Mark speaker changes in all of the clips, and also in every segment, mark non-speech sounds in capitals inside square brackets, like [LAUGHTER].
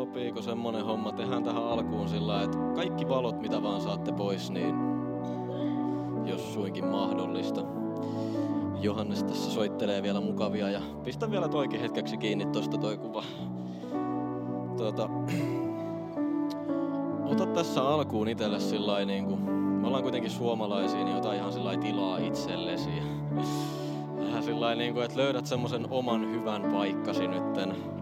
Speaker 1: sopiiko semmonen homma? Tehdään tähän alkuun sillä että kaikki valot, mitä vaan saatte pois, niin jos suinkin mahdollista. Johannes tässä soittelee vielä mukavia ja pistä vielä toikin hetkeksi kiinni tosta toi kuva. Tuota, [CLEARS THROAT] ota tässä alkuun itselle sillä niin kuin, me ollaan kuitenkin suomalaisia, niin ota ihan sillä tilaa itsellesi. [LAUGHS] Vähän sillä niin kuin, että löydät semmoisen oman hyvän paikkasi nytten.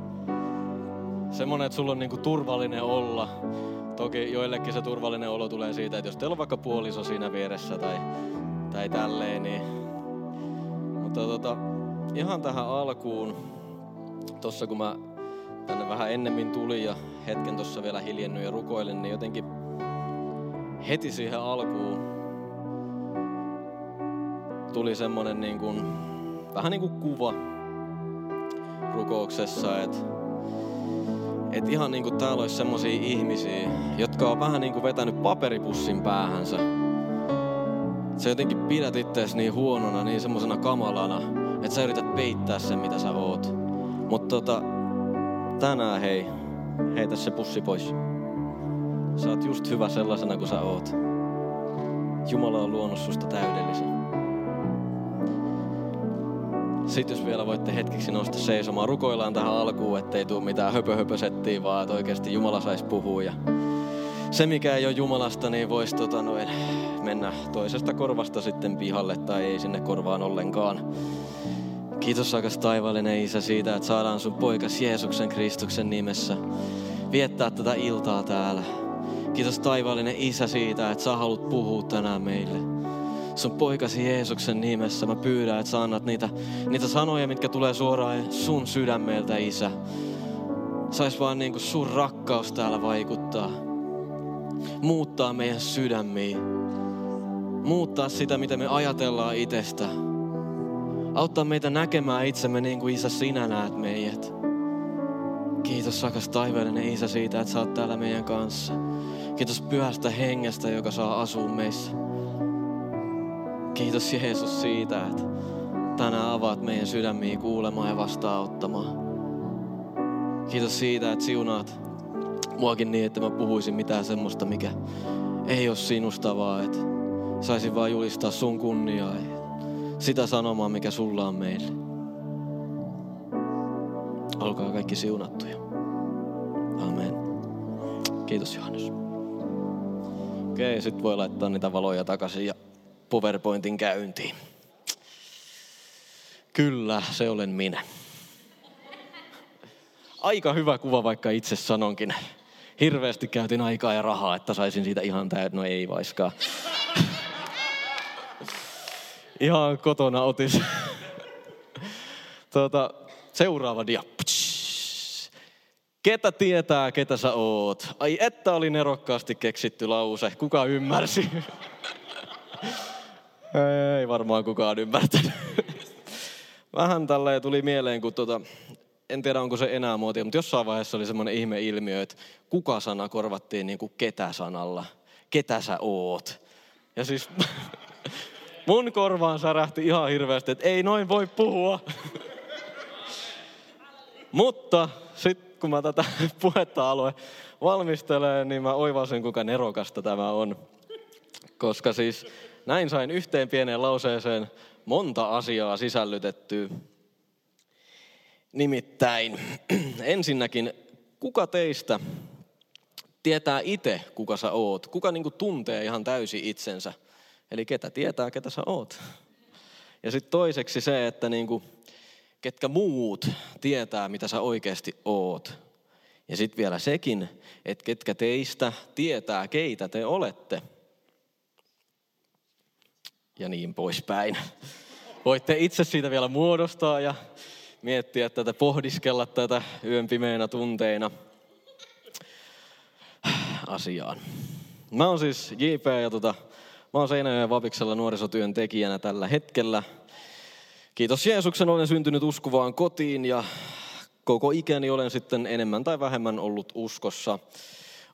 Speaker 1: Semmoinen, että sulla on niin kuin turvallinen olla. Toki joillekin se turvallinen olo tulee siitä, että jos teillä on vaikka puoliso siinä vieressä tai, tai tälleen, niin... Mutta tota, ihan tähän alkuun, tossa kun mä tänne vähän ennemmin tulin ja hetken tuossa vielä hiljennyin ja rukoilin, niin jotenkin heti siihen alkuun tuli semmonen niin kuin, vähän niin kuin kuva rukouksessa, että et ihan niin kuin täällä olisi semmosia ihmisiä, jotka on vähän niin kuin vetänyt paperipussin päähänsä. Sä jotenkin pidät ittees niin huonona, niin semmosena kamalana, että sä yrität peittää sen, mitä sä oot. Mutta tota, tänään hei, heitä se pussi pois. Sä oot just hyvä sellaisena kuin sä oot. Jumala on luonut susta täydellisen. Sitten jos vielä voitte hetkeksi nousta seisomaan, rukoillaan tähän alkuun, ettei tule mitään höpö-höpösettiä, vaan että oikeasti Jumala saisi puhua. Ja se, mikä ei ole Jumalasta, niin voisi tota noin, mennä toisesta korvasta sitten pihalle tai ei sinne korvaan ollenkaan. Kiitos rakas taivaallinen Isä siitä, että saadaan sun poikas Jeesuksen Kristuksen nimessä viettää tätä iltaa täällä. Kiitos taivaallinen Isä siitä, että sä haluat puhua tänään meille. Sun poikasi Jeesuksen nimessä mä pyydän, että sä annat niitä, niitä sanoja, mitkä tulee suoraan sun sydämeltä, Isä. Sais vaan niin kuin sun rakkaus täällä vaikuttaa. Muuttaa meidän sydämiä. Muuttaa sitä, mitä me ajatellaan itsestä Auttaa meitä näkemään itsemme niin kuin Isä sinä näet meidät. Kiitos rakas taivaallinen Isä siitä, että sä oot täällä meidän kanssa. Kiitos pyhästä hengestä, joka saa asua meissä. Kiitos Jeesus siitä, että tänään avaat meidän sydämiä kuulemaan ja vastaanottamaan. Kiitos siitä, että siunaat muakin niin, että mä puhuisin mitään semmoista, mikä ei ole sinusta, vaan että saisin vaan julistaa sun kunniaa sitä sanomaa, mikä sulla on meille. Olkaa kaikki siunattuja. Amen. Kiitos Johannes. Okei, sitten voi laittaa niitä valoja takaisin ja PowerPointin käyntiin. Kyllä, se olen minä. Aika hyvä kuva, vaikka itse sanonkin. Hirveästi käytin aikaa ja rahaa, että saisin siitä ihan täyt. No ei vaiskaan. Ihan kotona otis. tuota, seuraava dia. Ketä tietää, ketä sä oot? Ai että oli nerokkaasti keksitty lause. Kuka ymmärsi? Ei varmaan kukaan ymmärtänyt. [LAUGHS] Vähän tälleen tuli mieleen, kun tota, en tiedä onko se enää muotia, mutta jossain vaiheessa oli semmoinen ihme ilmiö, että kuka-sana korvattiin niin kuin ketä-sanalla. Ketä sä oot? Ja siis [LAUGHS] Mun korvaan särähti ihan hirveästi, että ei noin voi puhua. [LAUGHS] Mutta sitten kun mä tätä puhetta aloin valmistelemaan, niin mä oivasin, kuinka nerokasta tämä on. Koska siis näin sain yhteen pieneen lauseeseen monta asiaa sisällytettyä. Nimittäin [CLEARS THROAT] ensinnäkin, kuka teistä tietää itse, kuka sä oot? Kuka niinku tuntee ihan täysin itsensä? Eli ketä tietää, ketä sä oot. Ja sitten toiseksi se, että niinku, ketkä muut tietää, mitä sä oikeasti oot. Ja sitten vielä sekin, että ketkä teistä tietää, keitä te olette. Ja niin poispäin. [LAUGHS] Voitte itse siitä vielä muodostaa ja miettiä tätä, pohdiskella tätä yön pimeänä tunteina asiaan. Mä oon siis JP ja tota, Mä oon Seinäjoen Vapiksella nuorisotyön tekijänä tällä hetkellä. Kiitos Jeesuksen, olen syntynyt uskovaan kotiin ja koko ikäni olen sitten enemmän tai vähemmän ollut uskossa.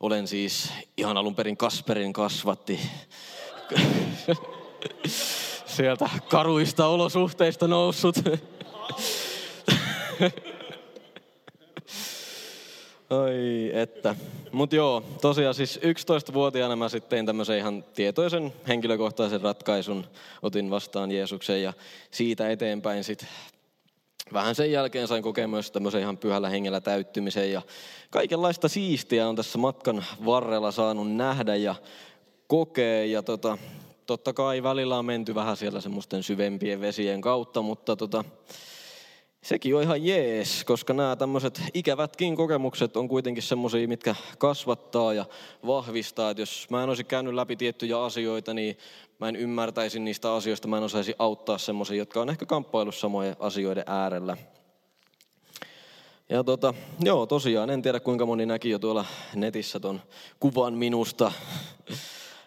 Speaker 1: Olen siis ihan alun perin Kasperin kasvatti. [LAUGHS] Sieltä karuista olosuhteista noussut. Oi, että. Mut joo, tosiaan siis 11-vuotiaana mä sitten tein tämmöisen ihan tietoisen henkilökohtaisen ratkaisun. Otin vastaan Jeesuksen ja siitä eteenpäin sitten vähän sen jälkeen sain kokea myös tämmöisen ihan pyhällä hengellä täyttymisen ja kaikenlaista siistiä on tässä matkan varrella saanut nähdä ja kokea ja tota, totta kai välillä on menty vähän siellä semmoisten syvempien vesien kautta, mutta tota, sekin on ihan jees, koska nämä tämmöiset ikävätkin kokemukset on kuitenkin semmoisia, mitkä kasvattaa ja vahvistaa. Että jos mä en olisi käynyt läpi tiettyjä asioita, niin mä en ymmärtäisi niistä asioista, mä en osaisi auttaa semmoisia, jotka on ehkä kamppailu samojen asioiden äärellä. Ja tota, joo, tosiaan, en tiedä kuinka moni näki jo tuolla netissä ton kuvan minusta.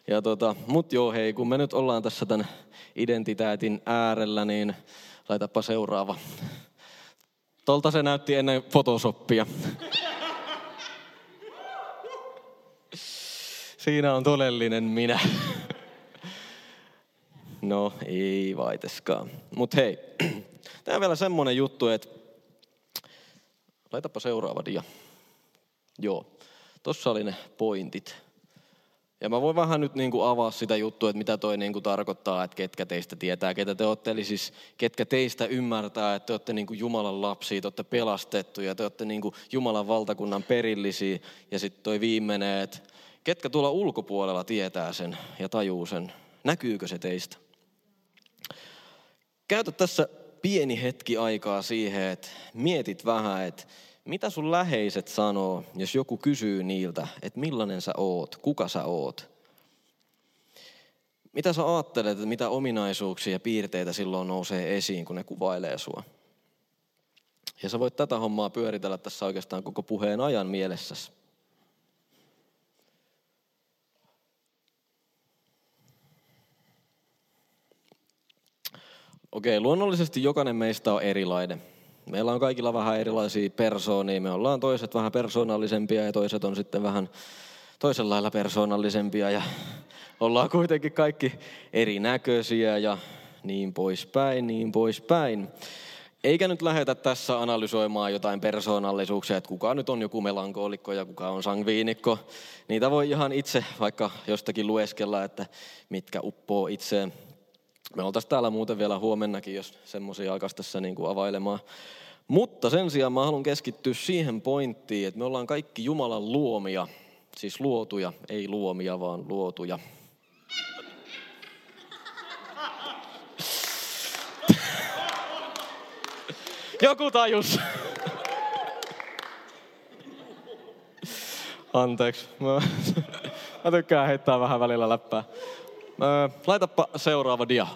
Speaker 1: Ja tota, mut joo, hei, kun me nyt ollaan tässä tämän identiteetin äärellä, niin laitapa seuraava. Tolta se näytti ennen Photoshopia. Siinä on todellinen minä. No, ei vaiteskaan. Mut hei, tää on vielä semmonen juttu, että laitapa seuraava dia. Joo, tossa oli ne pointit. Ja mä voin vähän nyt niin kuin avaa sitä juttua, että mitä toi niin kuin tarkoittaa, että ketkä teistä tietää, ketä te olette, eli siis ketkä teistä ymmärtää, että te olette niin kuin Jumalan lapsia, te olette pelastettu ja te olette niin kuin Jumalan valtakunnan perillisiä. Ja sitten toi viimeinen, että ketkä tuolla ulkopuolella tietää sen ja tajuu sen, näkyykö se teistä? Käytä tässä pieni hetki aikaa siihen, että mietit vähän, että mitä sun läheiset sanoo, jos joku kysyy niiltä, että millainen sä oot, kuka sä oot? Mitä sä ajattelet, että mitä ominaisuuksia ja piirteitä silloin nousee esiin, kun ne kuvailee sua? Ja sä voit tätä hommaa pyöritellä tässä oikeastaan koko puheen ajan mielessäsi. Okei, luonnollisesti jokainen meistä on erilainen. Meillä on kaikilla vähän erilaisia persoonia. Me ollaan toiset vähän persoonallisempia ja toiset on sitten vähän toisella lailla persoonallisempia. Ja ollaan kuitenkin kaikki erinäköisiä ja niin poispäin, niin poispäin. Eikä nyt lähdetä tässä analysoimaan jotain persoonallisuuksia, että kuka nyt on joku melankolikko ja kuka on sangviinikko. Niitä voi ihan itse vaikka jostakin lueskella, että mitkä uppoo itseen. Me oltaisiin täällä muuten vielä huomennakin, jos semmoisia alkaisi tässä niin kuin availemaan. Mutta sen sijaan mä haluan keskittyä siihen pointtiin, että me ollaan kaikki Jumalan luomia, siis luotuja, ei luomia, vaan luotuja. [LAUGHS] Joku tajus. Anteeksi. Mä, [LAUGHS] mä tykkään heittää vähän välillä läppää. Laitapa seuraava dia.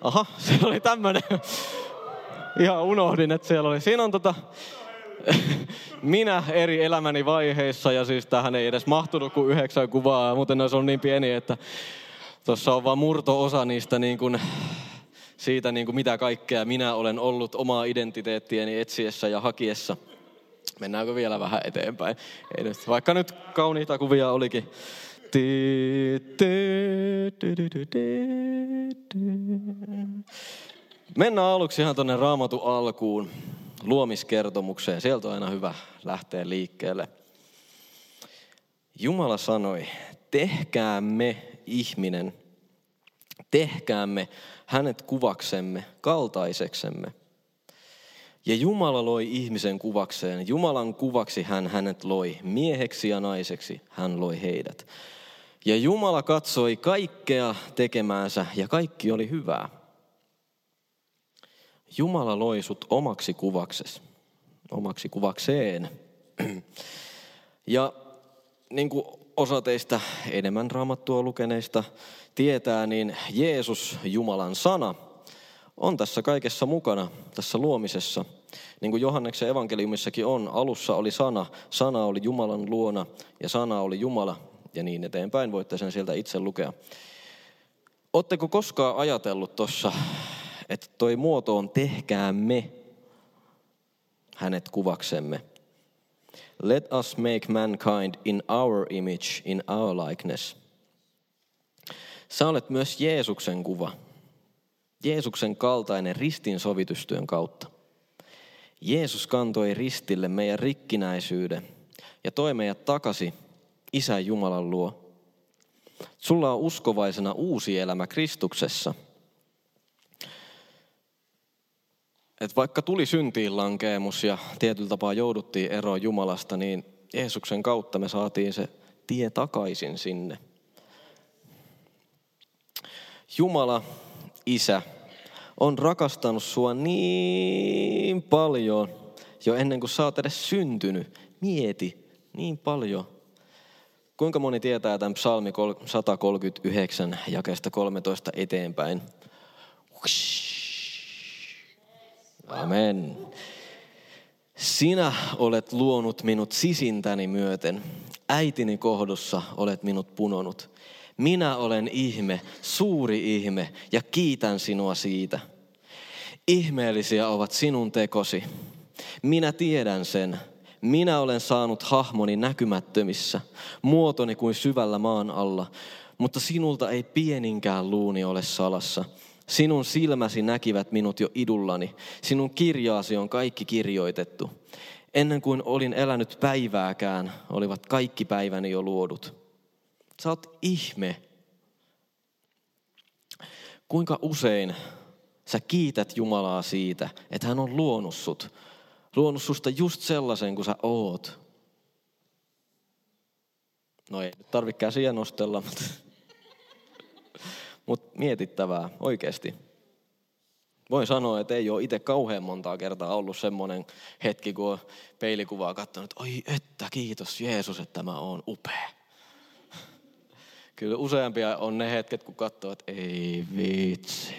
Speaker 1: Aha, [LAUGHS] se oli tämmönen. Ihan unohdin, että siellä oli. Siinä on tota, [LAUGHS] minä eri elämäni vaiheissa ja siis tähän ei edes mahtunut kuin yhdeksän kuvaa, muuten ne on niin pieni, että tuossa on vain murto-osa niistä niin kuin, siitä niin kuin mitä kaikkea minä olen ollut omaa identiteettiäni etsiessä ja hakiessa. Mennäänkö vielä vähän eteenpäin? Ei nyt, vaikka nyt kauniita kuvia olikin. Mennään aluksi ihan tuonne raamatu alkuun, luomiskertomukseen. Sieltä on aina hyvä lähteä liikkeelle. Jumala sanoi, tehkäämme ihminen, tehkäämme hänet kuvaksemme, kaltaiseksemme – ja Jumala loi ihmisen kuvakseen. Jumalan kuvaksi hän hänet loi. Mieheksi ja naiseksi hän loi heidät. Ja Jumala katsoi kaikkea tekemäänsä ja kaikki oli hyvää. Jumala loi sut omaksi kuvaksesi, omaksi kuvakseen. Ja niin kuin osa teistä enemmän raamattua lukeneista tietää, niin Jeesus, Jumalan sana – on tässä kaikessa mukana, tässä luomisessa. Niin kuin Johanneksen evankeliumissakin on, alussa oli sana, sana oli Jumalan luona ja sana oli Jumala ja niin eteenpäin. Voitte sen sieltä itse lukea. Oletteko koskaan ajatellut tuossa, että toi muoto on tehkäämme hänet kuvaksemme. Let us make mankind in our image, in our likeness. Sä olet myös Jeesuksen kuva. Jeesuksen kaltainen ristin sovitustyön kautta. Jeesus kantoi ristille meidän rikkinäisyyden ja toi meidät takaisin Isän Jumalan luo. Sulla on uskovaisena uusi elämä Kristuksessa. Et vaikka tuli syntiin lankeemus ja tietyllä tapaa jouduttiin eroon Jumalasta, niin Jeesuksen kautta me saatiin se tie takaisin sinne. Jumala, Isä, on rakastanut sua niin paljon jo ennen kuin sä oot edes syntynyt. Mieti, niin paljon. Kuinka moni tietää tämän psalmi 139 jakeesta 13 eteenpäin? Amen. Sinä olet luonut minut sisintäni myöten. Äitini kohdussa olet minut punonut. Minä olen ihme, suuri ihme, ja kiitän sinua siitä. Ihmeellisiä ovat sinun tekosi. Minä tiedän sen. Minä olen saanut hahmoni näkymättömissä, muotoni kuin syvällä maan alla, mutta sinulta ei pieninkään luuni ole salassa. Sinun silmäsi näkivät minut jo idullani. Sinun kirjaasi on kaikki kirjoitettu. Ennen kuin olin elänyt päivääkään, olivat kaikki päiväni jo luodut. Sä oot ihme. Kuinka usein sä kiität Jumalaa siitä, että hän on luonut sut. Luonut susta just sellaisen kuin sä oot. No ei nyt tarvitse käsiä nostella, mutta, mutta mietittävää oikeasti. Voin sanoa, että ei ole itse kauhean montaa kertaa ollut semmoinen hetki, kun on peilikuvaa katsonut, oi että kiitos Jeesus, että mä oon upea. Kyllä useampia on ne hetket, kun katsoo, että ei vitsi.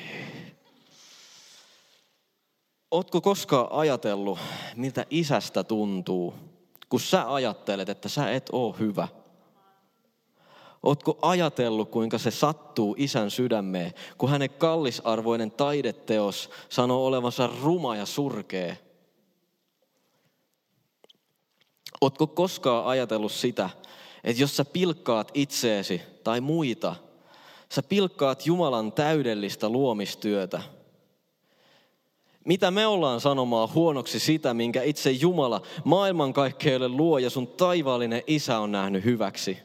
Speaker 1: Ootko koskaan ajatellut, miltä isästä tuntuu, kun sä ajattelet, että sä et oo hyvä? Ootko ajatellut, kuinka se sattuu isän sydämeen, kun hänen kallisarvoinen taideteos sanoo olevansa ruma ja surkea? Ootko koskaan ajatellut sitä, että jos sä pilkkaat itseesi tai muita, sä pilkkaat Jumalan täydellistä luomistyötä. Mitä me ollaan sanomaan huonoksi sitä, minkä itse Jumala maailmankaikkeudelle luo ja sun taivaallinen isä on nähnyt hyväksi?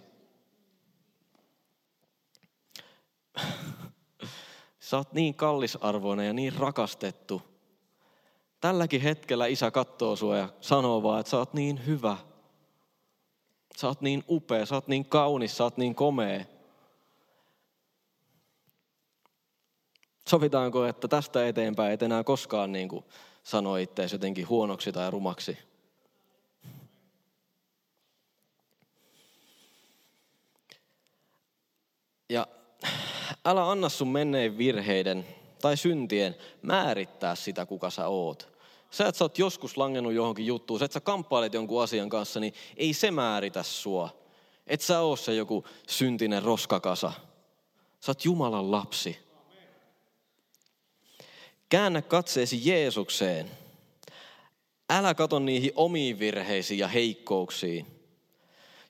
Speaker 1: Sä oot niin kallisarvoinen ja niin rakastettu. Tälläkin hetkellä isä katsoo sua ja sanoo vaan, että sä oot niin hyvä. Sä oot niin upea, sä oot niin kaunis, sä oot niin komea. Sovitaanko, että tästä eteenpäin et enää koskaan niin kuin sano itseäsi jotenkin huonoksi tai rumaksi? Ja älä anna sun menneen virheiden tai syntien määrittää sitä, kuka sä oot. Sä, että sä oot joskus langennut johonkin juttuun, sä, että sä kamppailet jonkun asian kanssa, niin ei se määritä sua. Et sä oo se joku syntinen roskakasa. Sä oot Jumalan lapsi. Käännä katseesi Jeesukseen. Älä kato niihin omiin virheisiin ja heikkouksiin.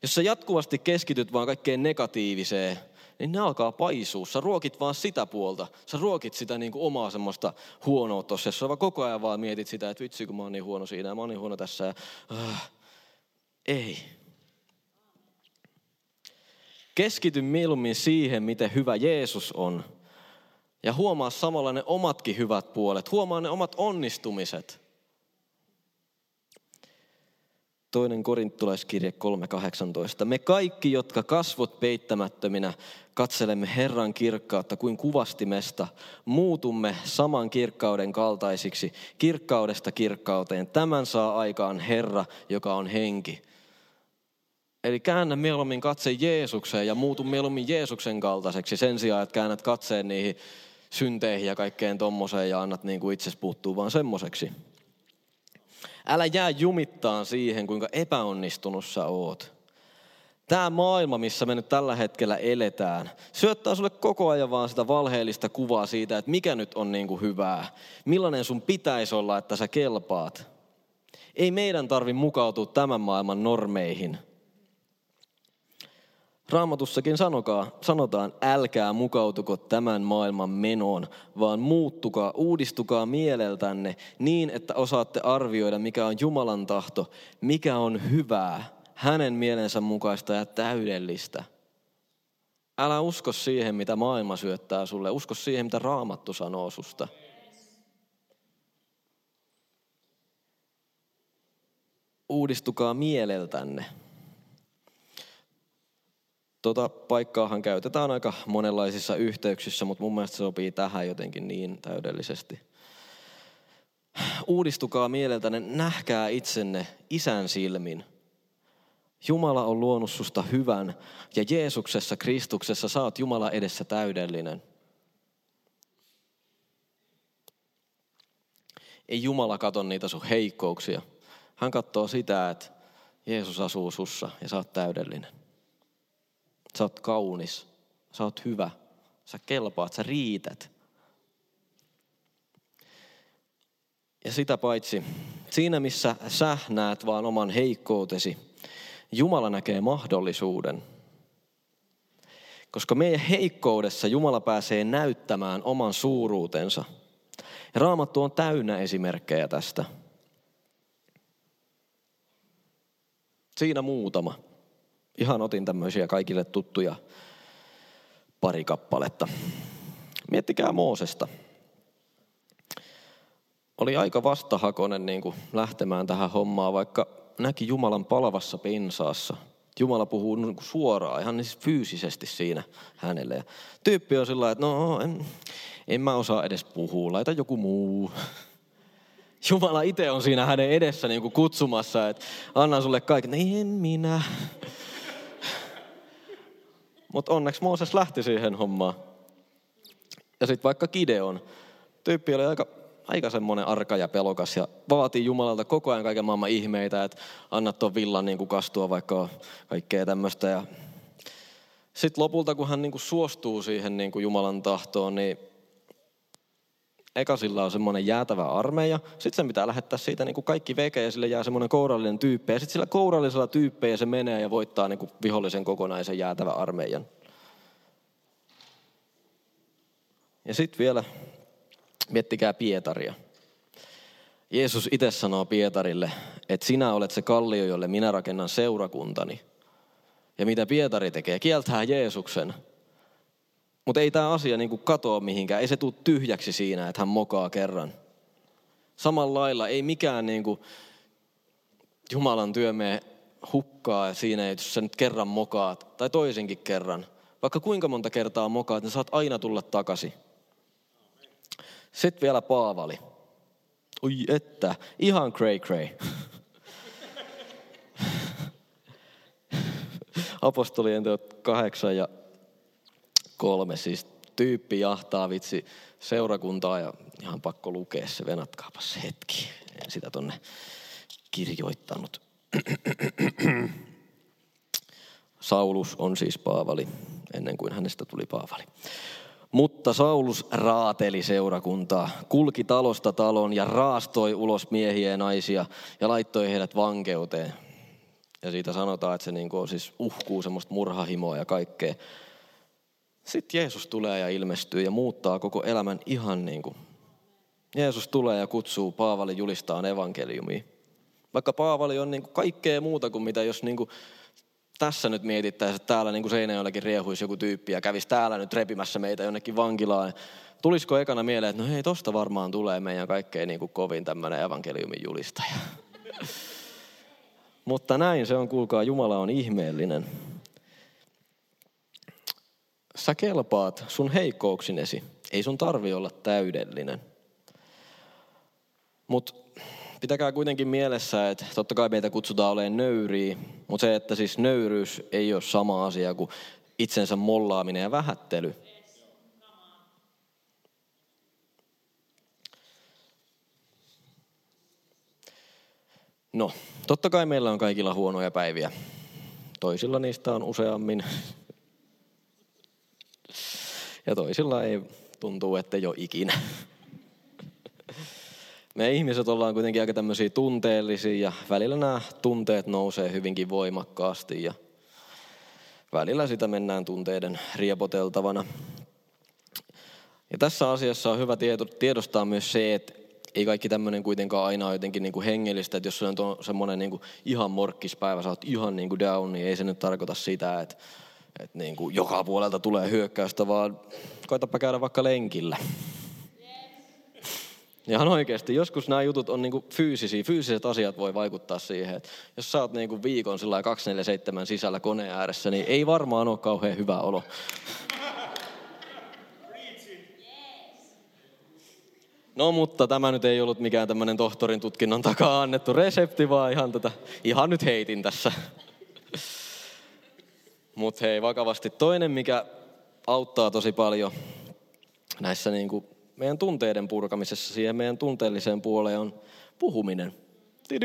Speaker 1: Jos sä jatkuvasti keskityt vaan kaikkeen negatiiviseen, niin ne alkaa paisua. Sä ruokit vaan sitä puolta. Sä ruokit sitä niin kuin omaa semmoista huonoutta jos sä vaan koko ajan vaan mietit sitä, että vitsi kun mä oon niin huono siinä ja mä oon niin huono tässä. Ja, äh, ei. Keskity mieluummin siihen, miten hyvä Jeesus on. Ja huomaa samalla ne omatkin hyvät puolet. Huomaa ne omat onnistumiset. Toinen korintolaiskirje 3.18. Me kaikki, jotka kasvot peittämättöminä, katselemme Herran kirkkautta kuin kuvastimesta, muutumme saman kirkkauden kaltaisiksi, kirkkaudesta kirkkauteen. Tämän saa aikaan Herra, joka on henki. Eli käännä mieluummin katse Jeesukseen ja muutu mieluummin Jeesuksen kaltaiseksi sen sijaan, että käännät katseen niihin synteihin ja kaikkeen tommoseen ja annat niin kuin itses puuttuu vaan semmoseksi. Älä jää jumittaan siihen, kuinka epäonnistunut sä oot. Tämä maailma, missä me nyt tällä hetkellä eletään, syöttää sulle koko ajan vaan sitä valheellista kuvaa siitä, että mikä nyt on niin kuin hyvää. Millainen sun pitäisi olla, että sä kelpaat. Ei meidän tarvi mukautua tämän maailman normeihin. Raamatussakin sanokaa, sanotaan, älkää mukautuko tämän maailman menoon, vaan muuttukaa, uudistukaa mieleltänne niin, että osaatte arvioida, mikä on Jumalan tahto, mikä on hyvää, hänen mielensä mukaista ja täydellistä. Älä usko siihen, mitä maailma syöttää sulle, usko siihen, mitä Raamattu sanoo susta. Uudistukaa mieleltänne. Tota paikkaahan käytetään aika monenlaisissa yhteyksissä, mutta mun mielestä se sopii tähän jotenkin niin täydellisesti. Uudistukaa mieleltänne, nähkää itsenne isän silmin. Jumala on luonut susta hyvän ja Jeesuksessa, Kristuksessa saat Jumala edessä täydellinen. Ei Jumala katso niitä sun heikkouksia. Hän katsoo sitä, että Jeesus asuu sussa ja oot täydellinen. Sä oot kaunis. Sä oot hyvä. Sä kelpaat, sä riität. Ja sitä paitsi, siinä missä sä näet vaan oman heikkoutesi, Jumala näkee mahdollisuuden. Koska meidän heikkoudessa Jumala pääsee näyttämään oman suuruutensa. Ja Raamattu on täynnä esimerkkejä tästä. Siinä muutama. Ihan otin tämmöisiä kaikille tuttuja pari kappaletta. Miettikää Moosesta. Oli aika vastahakonen niin kuin lähtemään tähän hommaan, vaikka näki Jumalan palavassa pensaassa. Jumala puhuu niin kuin suoraan, ihan siis fyysisesti siinä hänelle. Ja tyyppi on sillä että no en, en mä osaa edes puhua, laita joku muu. Jumala itse on siinä hänen edessä niin kuin kutsumassa, että annan sulle kaiken. En minä. Mutta onneksi Mooses lähti siihen hommaan. Ja sitten vaikka Kideon. Tyyppi oli aika, aika semmoinen arka ja pelokas ja vaatii Jumalalta koko ajan kaiken maailman ihmeitä, että anna tuon villan niin kuin kastua vaikka kaikkea tämmöistä. Ja sitten lopulta, kun hän niin kuin suostuu siihen niin kuin Jumalan tahtoon, niin eka sillä on semmoinen jäätävä armeija, sitten sen pitää lähettää siitä niin kuin kaikki veke ja sille jää semmoinen kourallinen tyyppi. Ja sitten sillä kourallisella tyyppejä se menee ja voittaa niin kuin vihollisen kokonaisen jäätävä armeijan. Ja sitten vielä miettikää Pietaria. Jeesus itse sanoo Pietarille, että sinä olet se kallio, jolle minä rakennan seurakuntani. Ja mitä Pietari tekee? Kieltää Jeesuksen mutta ei tämä asia niin kuin katoa mihinkään. Ei se tule tyhjäksi siinä, että hän mokaa kerran. Samalla lailla ei mikään niin kuin Jumalan työ mene hukkaa siinä, jos sä nyt kerran mokaat. Tai toisenkin kerran. Vaikka kuinka monta kertaa mokaat, niin saat aina tulla takaisin. Sitten vielä Paavali. Oi että, ihan cray cray. [LAUGHS] Apostolien teot kahdeksan ja kolme. Siis tyyppi jahtaa vitsi seurakuntaa ja ihan pakko lukea se. Venatkaapas hetki. En sitä tonne kirjoittanut. Saulus on siis Paavali, ennen kuin hänestä tuli Paavali. Mutta Saulus raateli seurakuntaa, kulki talosta talon ja raastoi ulos miehiä ja naisia ja laittoi heidät vankeuteen. Ja siitä sanotaan, että se niin on siis uhkuu semmoista murhahimoa ja kaikkea. Sitten Jeesus tulee ja ilmestyy ja muuttaa koko elämän ihan niin kuin. Jeesus tulee ja kutsuu Paavali julistaan evankeliumia. Vaikka Paavali on niin kuin kaikkea muuta kuin mitä jos niin kuin tässä nyt mietittäisiin, että täällä niin kuin Seinäjoellakin riehuisi joku tyyppi ja kävisi täällä nyt repimässä meitä jonnekin vankilaan. Tulisiko ekana mieleen, että no hei, tosta varmaan tulee meidän kaikkein niin kuin kovin tämmöinen evankeliumin julistaja. [LAUGHS] Mutta näin se on, kuulkaa, Jumala on ihmeellinen sä kelpaat sun heikkouksinesi. Ei sun tarvi olla täydellinen. Mutta pitäkää kuitenkin mielessä, että totta kai meitä kutsutaan olemaan nöyriä, mutta se, että siis nöyryys ei ole sama asia kuin itsensä mollaaminen ja vähättely. No, totta kai meillä on kaikilla huonoja päiviä. Toisilla niistä on useammin, ja toisilla ei tuntuu, että jo ikinä. Me ihmiset ollaan kuitenkin aika tämmöisiä tunteellisia ja välillä nämä tunteet nousee hyvinkin voimakkaasti. Ja välillä sitä mennään tunteiden riepoteltavana. Ja tässä asiassa on hyvä tiedostaa myös se, että ei kaikki tämmöinen kuitenkaan aina ole jotenkin niin kuin hengellistä, että jos on semmoinen niin kuin ihan morkkispäivä, sä oot ihan niin kuin down, niin ei se nyt tarkoita sitä, että, että niin kuin joka puolelta tulee hyökkäystä, vaan koitapa käydä vaikka lenkillä. Ihan oikeasti, joskus nämä jutut on niinku fyysisiä, fyysiset asiat voi vaikuttaa siihen, että jos sä oot niinku viikon 247 sisällä koneen ääressä, niin ei varmaan ole kauhean hyvä olo. No mutta tämä nyt ei ollut mikään tämmöinen tohtorin tutkinnon takaa annettu resepti, vaan ihan, tätä, ihan nyt heitin tässä. Mutta hei, vakavasti toinen, mikä auttaa tosi paljon näissä niin kuin meidän tunteiden purkamisessa siihen meidän tunteelliseen puoleen on puhuminen. [LAUGHS]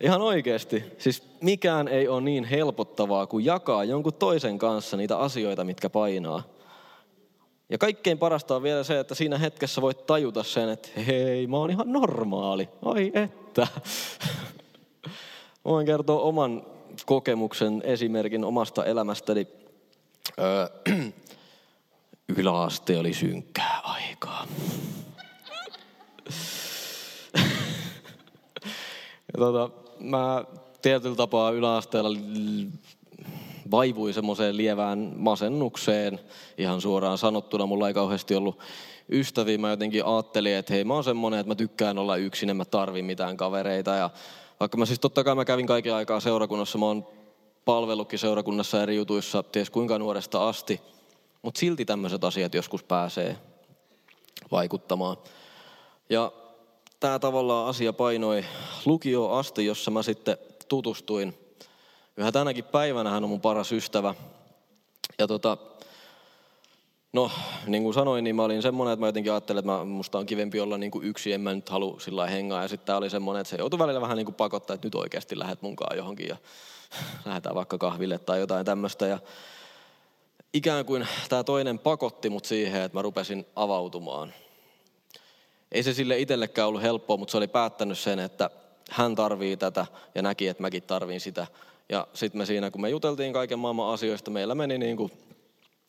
Speaker 1: Ihan oikeasti. Siis mikään ei ole niin helpottavaa kuin jakaa jonkun toisen kanssa niitä asioita, mitkä painaa. Ja kaikkein parasta on vielä se, että siinä hetkessä voit tajuta sen, että hei, mä oon ihan normaali. Ai että. [LAUGHS] Voin kertoa oman kokemuksen esimerkin omasta elämästäni. Öö, [CLEARS THROAT] yläaste oli synkkää aikaa. ja tota, mä tietyllä tapaa yläasteella vaivui semmoiseen lievään masennukseen. Ihan suoraan sanottuna, mulla ei kauheasti ollut ystäviä. Mä jotenkin ajattelin, että hei mä oon semmonen, että mä tykkään olla yksin, en mä tarvi mitään kavereita. Ja vaikka mä siis totta kai mä kävin kaiken aikaa seurakunnassa, mä oon palvellutkin seurakunnassa eri jutuissa, ties kuinka nuoresta asti. Mutta silti tämmöiset asiat joskus pääsee vaikuttamaan. Ja tämä tavallaan asia painoi lukio asti, jossa mä sitten tutustuin Yhä tänäkin päivänä hän on mun paras ystävä. Ja tota, no, niin kuin sanoin, niin mä olin semmoinen, että mä jotenkin ajattelin, että mä, musta on kivempi olla niin kuin yksi, en mä nyt halua sillä hengaa. Ja sitten tää oli semmoinen, että se joutui välillä vähän niin kuin pakottaa, että nyt oikeasti lähdet munkaan johonkin ja [LAUGHS] lähdetään vaikka kahville tai jotain tämmöistä. Ja ikään kuin tämä toinen pakotti mut siihen, että mä rupesin avautumaan. Ei se sille itsellekään ollut helppoa, mutta se oli päättänyt sen, että hän tarvii tätä ja näki, että mäkin tarviin sitä. Ja sitten me siinä, kun me juteltiin kaiken maailman asioista, meillä meni niin kuin,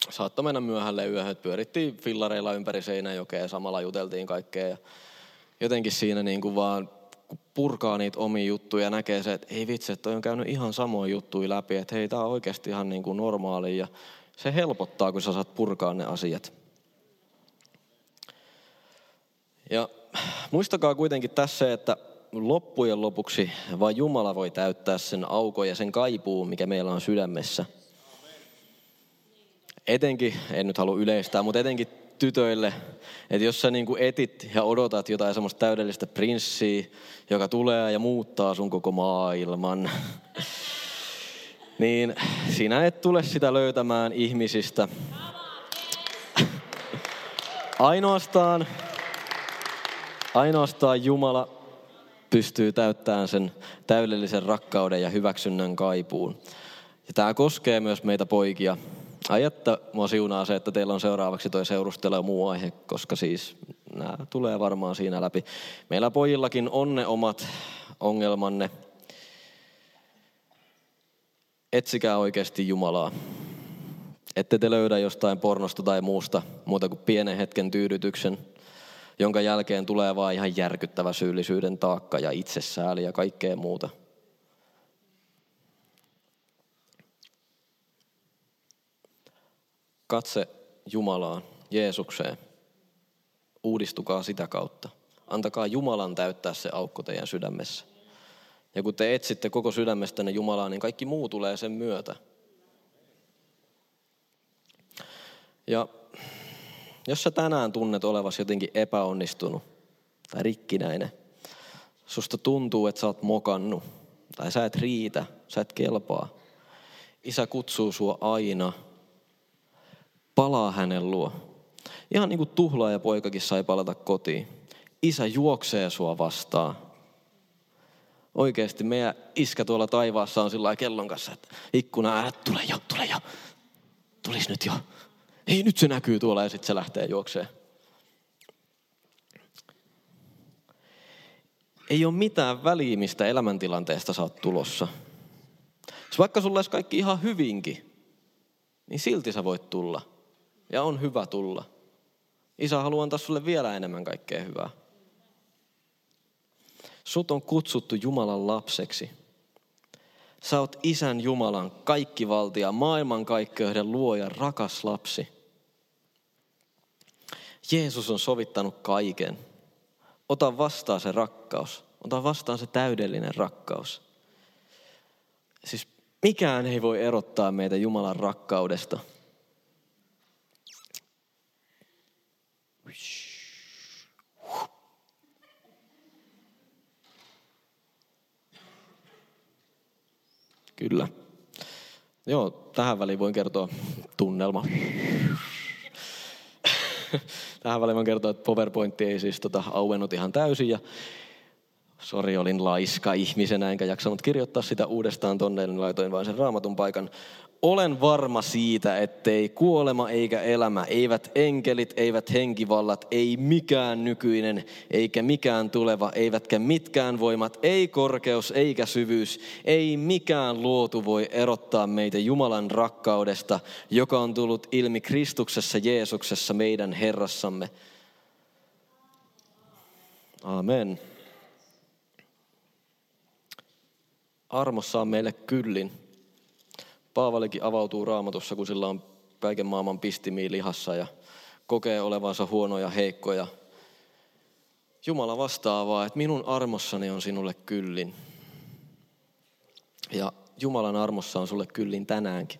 Speaker 1: saattoi mennä myöhälle yöhön, pyörittiin fillareilla ympäri Seinäjokea ja samalla juteltiin kaikkea. Ja jotenkin siinä niin kuin vaan purkaa niitä omia juttuja ja näkee se, että ei vitsi, että toi on käynyt ihan samoin juttuja läpi, että hei, tämä on oikeasti ihan niin kuin normaali ja se helpottaa, kun sä saat purkaa ne asiat. Ja muistakaa kuitenkin tässä, että loppujen lopuksi vain Jumala voi täyttää sen aukon ja sen kaipuun, mikä meillä on sydämessä. Etenkin, en nyt halua yleistää, mutta etenkin tytöille, että jos sä niin kuin etit ja odotat jotain semmoista täydellistä prinssiä, joka tulee ja muuttaa sun koko maailman, niin sinä et tule sitä löytämään ihmisistä. Ainoastaan, ainoastaan Jumala pystyy täyttämään sen täydellisen rakkauden ja hyväksynnän kaipuun. Ja tämä koskee myös meitä poikia. Ai että mua siunaa se, että teillä on seuraavaksi toi seurustelu ja muu aihe, koska siis nämä tulee varmaan siinä läpi. Meillä pojillakin on ne omat ongelmanne. Etsikää oikeasti Jumalaa. Ette te löydä jostain pornosta tai muusta muuta kuin pienen hetken tyydytyksen – jonka jälkeen tulee vaan ihan järkyttävä syyllisyyden taakka ja itsesääli ja kaikkea muuta. Katse Jumalaan, Jeesukseen. Uudistukaa sitä kautta. Antakaa Jumalan täyttää se aukko teidän sydämessä. Ja kun te etsitte koko sydämestänne Jumalaa, niin kaikki muu tulee sen myötä. Ja jos sä tänään tunnet olevasi jotenkin epäonnistunut tai rikkinäinen, susta tuntuu, että sä oot mokannut tai sä et riitä, sä et kelpaa. Isä kutsuu sua aina. Palaa hänen luo. Ihan niin kuin tuhlaaja poikakin sai palata kotiin. Isä juoksee sua vastaan. Oikeasti meidän iskä tuolla taivaassa on sillä kellon kanssa, että ikkuna ääret, tule jo, tule jo. Tulis nyt jo ei nyt se näkyy tuolla ja sitten se lähtee juokseen. Ei ole mitään väliä, mistä elämäntilanteesta sä oot tulossa. Jos vaikka sulla olisi kaikki ihan hyvinkin, niin silti sä voit tulla. Ja on hyvä tulla. Isä haluaa antaa sulle vielä enemmän kaikkea hyvää. Sut on kutsuttu Jumalan lapseksi. Sä oot isän Jumalan kaikkivaltia, maailmankaikkeuden luoja, rakas lapsi. Jeesus on sovittanut kaiken. Ota vastaan se rakkaus. Ota vastaan se täydellinen rakkaus. Siis mikään ei voi erottaa meitä Jumalan rakkaudesta. Kyllä. Joo, tähän väliin voin kertoa tunnelma. tähän väliin voin kertoa, että PowerPoint ei siis tota, auennut ihan täysin ja Sori, olin laiska ihmisenä, enkä jaksanut kirjoittaa sitä uudestaan tonne, niin laitoin vain sen raamatun paikan. Olen varma siitä, ettei kuolema eikä elämä, eivät enkelit, eivät henkivallat, ei mikään nykyinen, eikä mikään tuleva, eivätkä mitkään voimat, ei korkeus eikä syvyys, ei mikään luotu voi erottaa meitä Jumalan rakkaudesta, joka on tullut ilmi Kristuksessa Jeesuksessa meidän Herrassamme. Amen. Armossa on meille kyllin. Paavalikin avautuu raamatussa, kun sillä on kaiken maailman pistimiä lihassa ja kokee olevansa huonoja, heikkoja. Jumala vastaa vaan, että minun armossani on sinulle kyllin. Ja Jumalan armossa on sulle kyllin tänäänkin.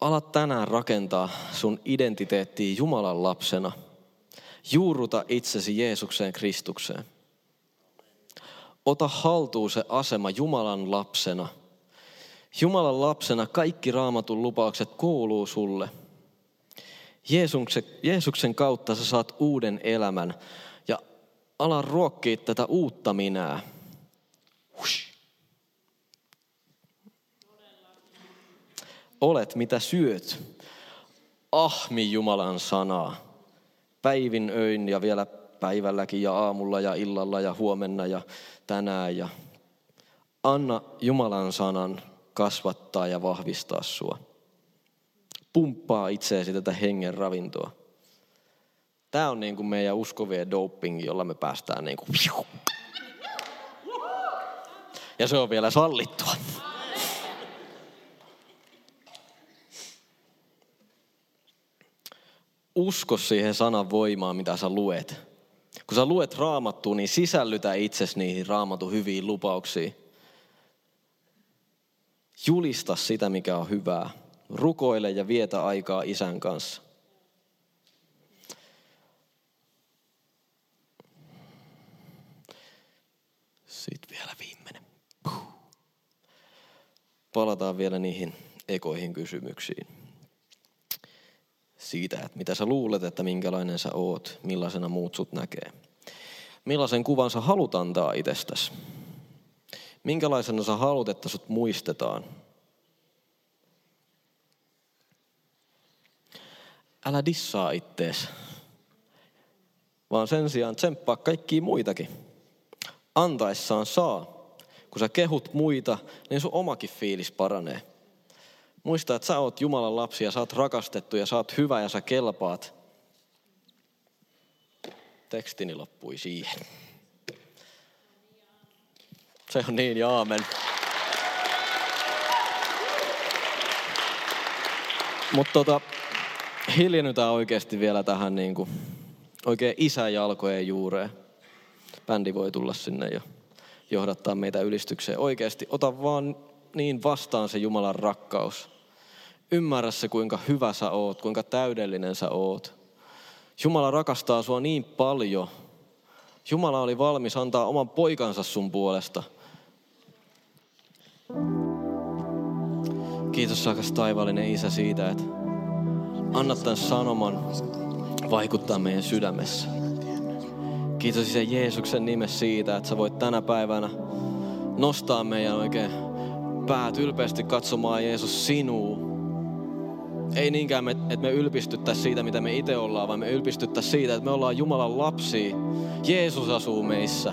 Speaker 1: Ala tänään rakentaa sun identiteettiä Jumalan lapsena – Juuruta itsesi Jeesukseen Kristukseen. Ota haltuun se asema Jumalan lapsena. Jumalan lapsena kaikki raamatun lupaukset kuuluu sulle. Jeesuksen, kautta sä saat uuden elämän ja ala ruokkii tätä uutta minää. Hush. Olet mitä syöt. Ahmi Jumalan sanaa päivin öin ja vielä päivälläkin ja aamulla ja illalla ja huomenna ja tänään. Ja anna Jumalan sanan kasvattaa ja vahvistaa sua. Pumppaa itseesi tätä hengen ravintoa. Tämä on niin kuin meidän uskovien doping, jolla me päästään niin kuin... Ja se on vielä sallittua. Usko siihen sanan voimaan, mitä sä luet. Kun sä luet raamattua, niin sisällytä itsesi niihin raamatun hyviin lupauksiin. Julista sitä, mikä on hyvää. Rukoile ja vietä aikaa isän kanssa. Sitten vielä viimeinen. Palataan vielä niihin ekoihin kysymyksiin siitä, että mitä sä luulet, että minkälainen sä oot, millaisena muut sut näkee. Millaisen kuvan sä haluat antaa itsestäsi? Minkälaisena sä haluat, että sut muistetaan? Älä dissaa ittees, vaan sen sijaan tsemppaa kaikkia muitakin. Antaessaan saa. Kun sä kehut muita, niin sun omakin fiilis paranee. Muista, että sä oot Jumalan lapsi ja sä oot rakastettu ja sä oot hyvä ja sä kelpaat. Tekstini loppui siihen. Se on niin, ja aamen. Mutta tota, hiljennytään oikeasti vielä tähän niin kuin, oikein isäjalkojen juureen. Bändi voi tulla sinne ja johdattaa meitä ylistykseen. Oikeasti ota vaan niin vastaan se Jumalan rakkaus. Ymmärrä se, kuinka hyvä sä oot, kuinka täydellinen sä oot. Jumala rakastaa sua niin paljon. Jumala oli valmis antaa oman poikansa sun puolesta. Kiitos rakas taivallinen Isä siitä, että annat tämän sanoman vaikuttaa meidän sydämessä. Kiitos Isä Jeesuksen nimessä siitä, että sä voit tänä päivänä nostaa meidän oikein päät ylpeästi katsomaan Jeesus sinua ei niinkään, että me ylpistyttäisiin siitä, mitä me itse ollaan, vaan me ylpistyttäisiin siitä, että me ollaan Jumalan lapsia. Jeesus asuu meissä.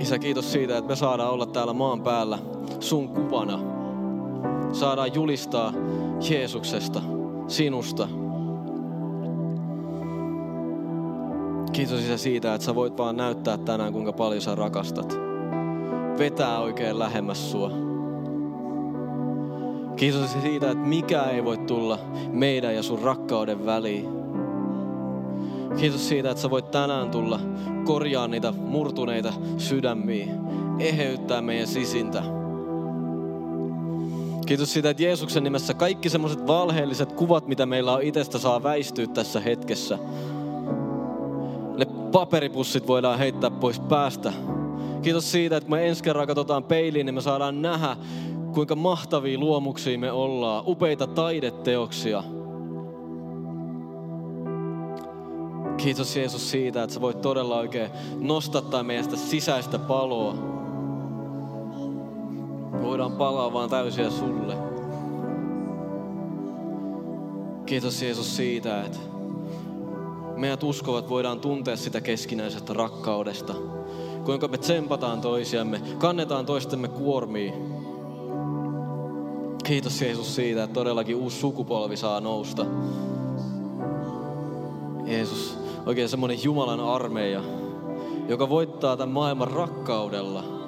Speaker 1: Isä, kiitos siitä, että me saadaan olla täällä maan päällä sun kuvana. Saadaan julistaa Jeesuksesta, sinusta. Kiitos Isä siitä, että sä voit vaan näyttää tänään, kuinka paljon sä rakastat. Vetää oikein lähemmäs sua. Kiitos siitä, että mikä ei voi tulla meidän ja sun rakkauden väliin. Kiitos siitä, että sä voit tänään tulla korjaa niitä murtuneita sydämiä, eheyttää meidän sisintä. Kiitos siitä, että Jeesuksen nimessä kaikki semmoiset valheelliset kuvat, mitä meillä on itsestä, saa väistyä tässä hetkessä. Ne paperipussit voidaan heittää pois päästä. Kiitos siitä, että kun me ensi kerran katsotaan peiliin, niin me saadaan nähdä, kuinka mahtavia luomuksia me ollaan, upeita taideteoksia. Kiitos Jeesus siitä, että sä voit todella oikein nostattaa meidän sitä sisäistä paloa. Voidaan palaa vaan täysiä sulle. Kiitos Jeesus siitä, että meidät uskovat voidaan tuntea sitä keskinäisestä rakkaudesta. Kuinka me tsempataan toisiamme, kannetaan toistemme kuormiin. Kiitos Jeesus siitä, että todellakin uusi sukupolvi saa nousta. Jeesus, oikein semmoinen Jumalan armeija, joka voittaa tämän maailman rakkaudella.